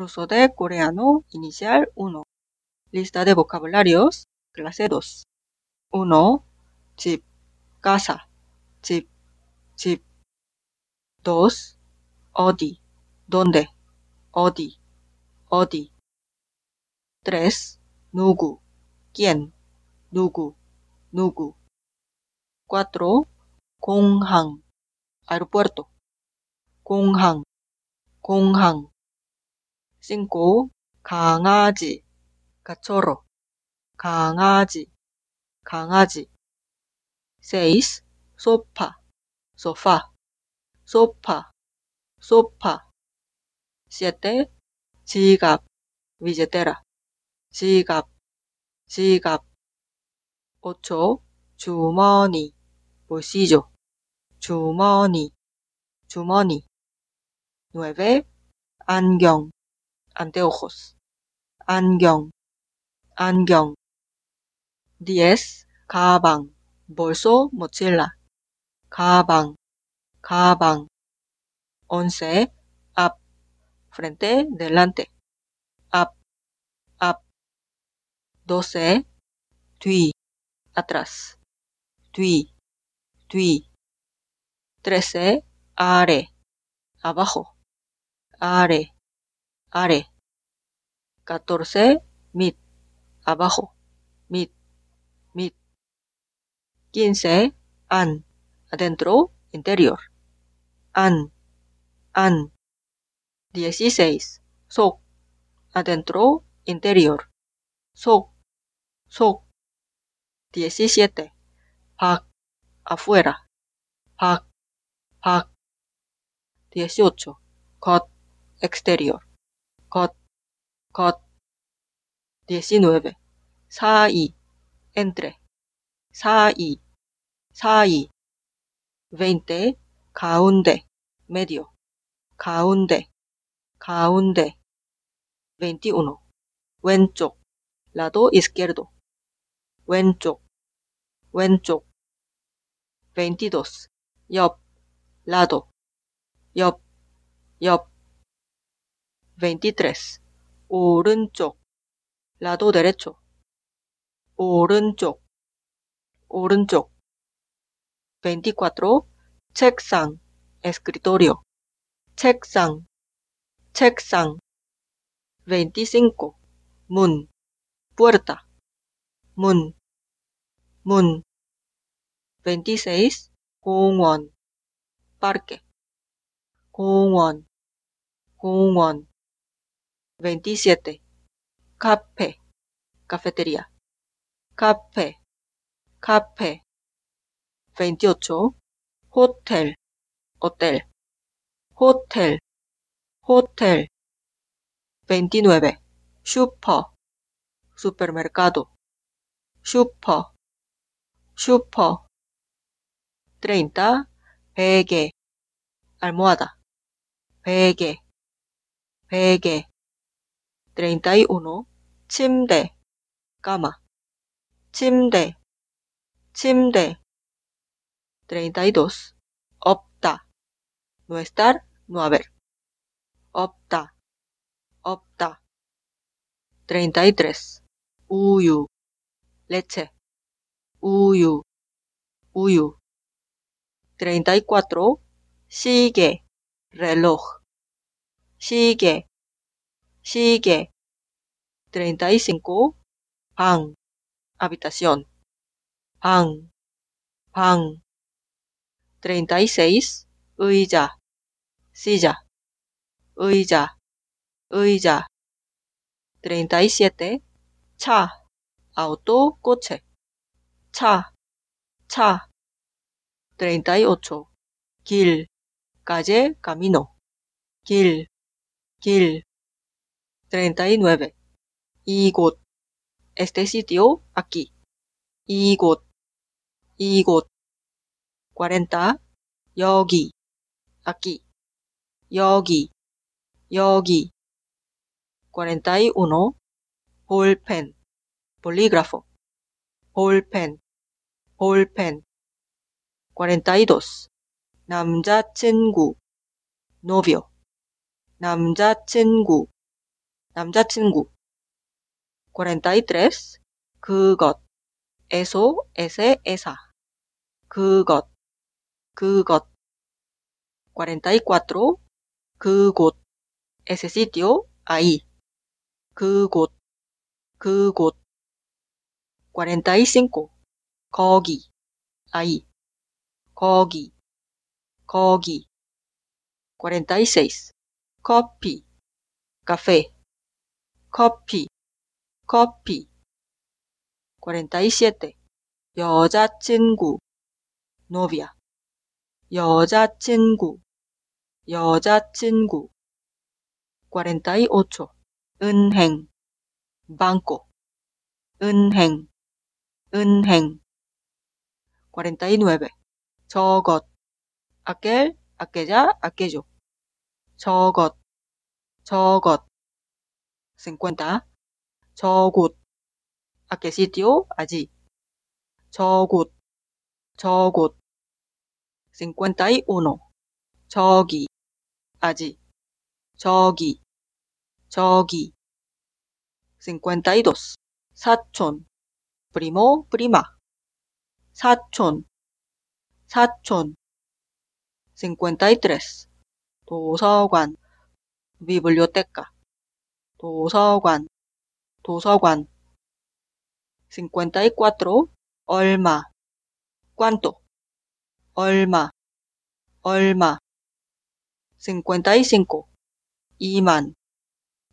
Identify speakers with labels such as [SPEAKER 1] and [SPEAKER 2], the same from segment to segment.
[SPEAKER 1] Curso de coreano inicial 1. Lista de vocabularios. Clase 2. 1. Chip. Casa. Chip. Chip. 2. Odi. ¿Dónde? Odi. Odi. 3. Nugu. ¿Quién? Nugu. Nugu. 4. Konghang. Aeropuerto. Konghang. Konghang. 5. 강아지, cachorro, 강아지, 강아지. 6. sopa, sofá, sopa, sopa. 7. 지갑, billetera, 지갑, 지갑. 8. 주머니, bolsillo, 주머니, 주머니. 9. 안경, anteojos, 안경, 안경. 10. 가방, bolso, mochila, 가방, 가방. 11. 앞, frente, delante, 앞, 앞. 12. 뒤, atrás, 뒤, 뒤. 13. 아래, abajo, 아래, 14, mit, abajo, mit, mit. 15, an, adentro, interior, an, an. 16, sok, adentro, interior, sok, sok. 17, pak, afuera, pak, pak. 18, cot, exterior, 겉. 19. 사이, entre, 사이, 사이. 20. 가운데, medio, 가운데, 가운데. 21. 왼쪽, lado izquierdo, 왼쪽, 왼쪽. 22. 옆, lado, 옆, 옆. 23. 오른쪽, lado derecho, 오른쪽, 오른쪽. 24. 책상, escritorio, 책상, 책상. 25. 문, puerta, 문, 문. 26. 공원, parque, 공원, 공원. 27. 카페, cafetería, 카페, 카페. 28. 호텔, hotel, 호텔, 호텔. 29. 슈퍼, supermercado, 슈퍼, 슈퍼. 30. 베개, almohada, 베개, 베개. 31. 침대, cama, 침대, 침대. 32. 없다, no estar, no haber. 없다, 없다. 33. 우유, leche, 우유, 우유. 34. 시계, reloj, 시계, 시계. 35. 방, habitación, 방, 방. 36. 의자, silla, 의자, 의자. 37. 차, auto, coche, 차, 차. 38. 길, calle, camino, 길, 길. 39. 이곳, este sitio, aquí. 이곳, 이곳. 40. 여기, aquí. 여기, 여기. 41. 볼펜, bolígrafo, 볼펜, 볼펜. 42. 남자친구, novio, 남자친구, 남자친구. 43. 그것. eso, ese. 그것. 그것. 44. 그곳. ese sitio. 그곳. 그곳. 45. 거기. ahí. 거기. 거기. 46. 커피. café. 커피. 커피. 47. 여자친구. novia. 여자친구. 여자친구. 48. 은행. banco. 은행. 은행. 49. 저것. aquel, aquella, aquello. 저것. 저것. 50. 저곳. ¿A qué sitio? Allí. 저곳. 저곳. 51. 저기. allí. 저기. 저기. 52. 사촌. primo, prima. 사촌. 사촌. 53. 도서관. biblioteca. 도서관. 도서관. 54. 얼마. cuánto. 얼마. 얼마. 55. 2만.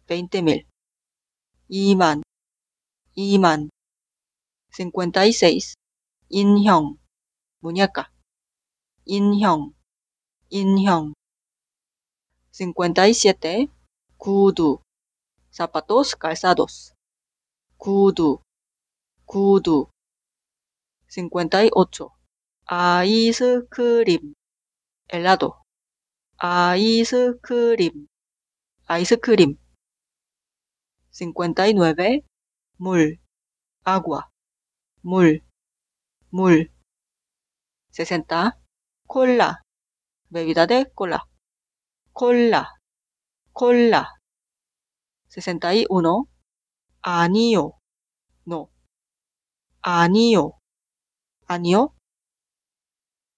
[SPEAKER 1] 20mil. 2만. 2만. 56. 인형. muñeca. 인형. 인형. 57. 구두. zapatos calzados. 구두. 구두. 58. 아이스크림. helado. 아이스크림. 아이스크림. 59. 물. agua. 물. 물. 60. 콜라. bebida de cola. 콜라. 콜라. 61. 아니요. no. 아니요. 아니요.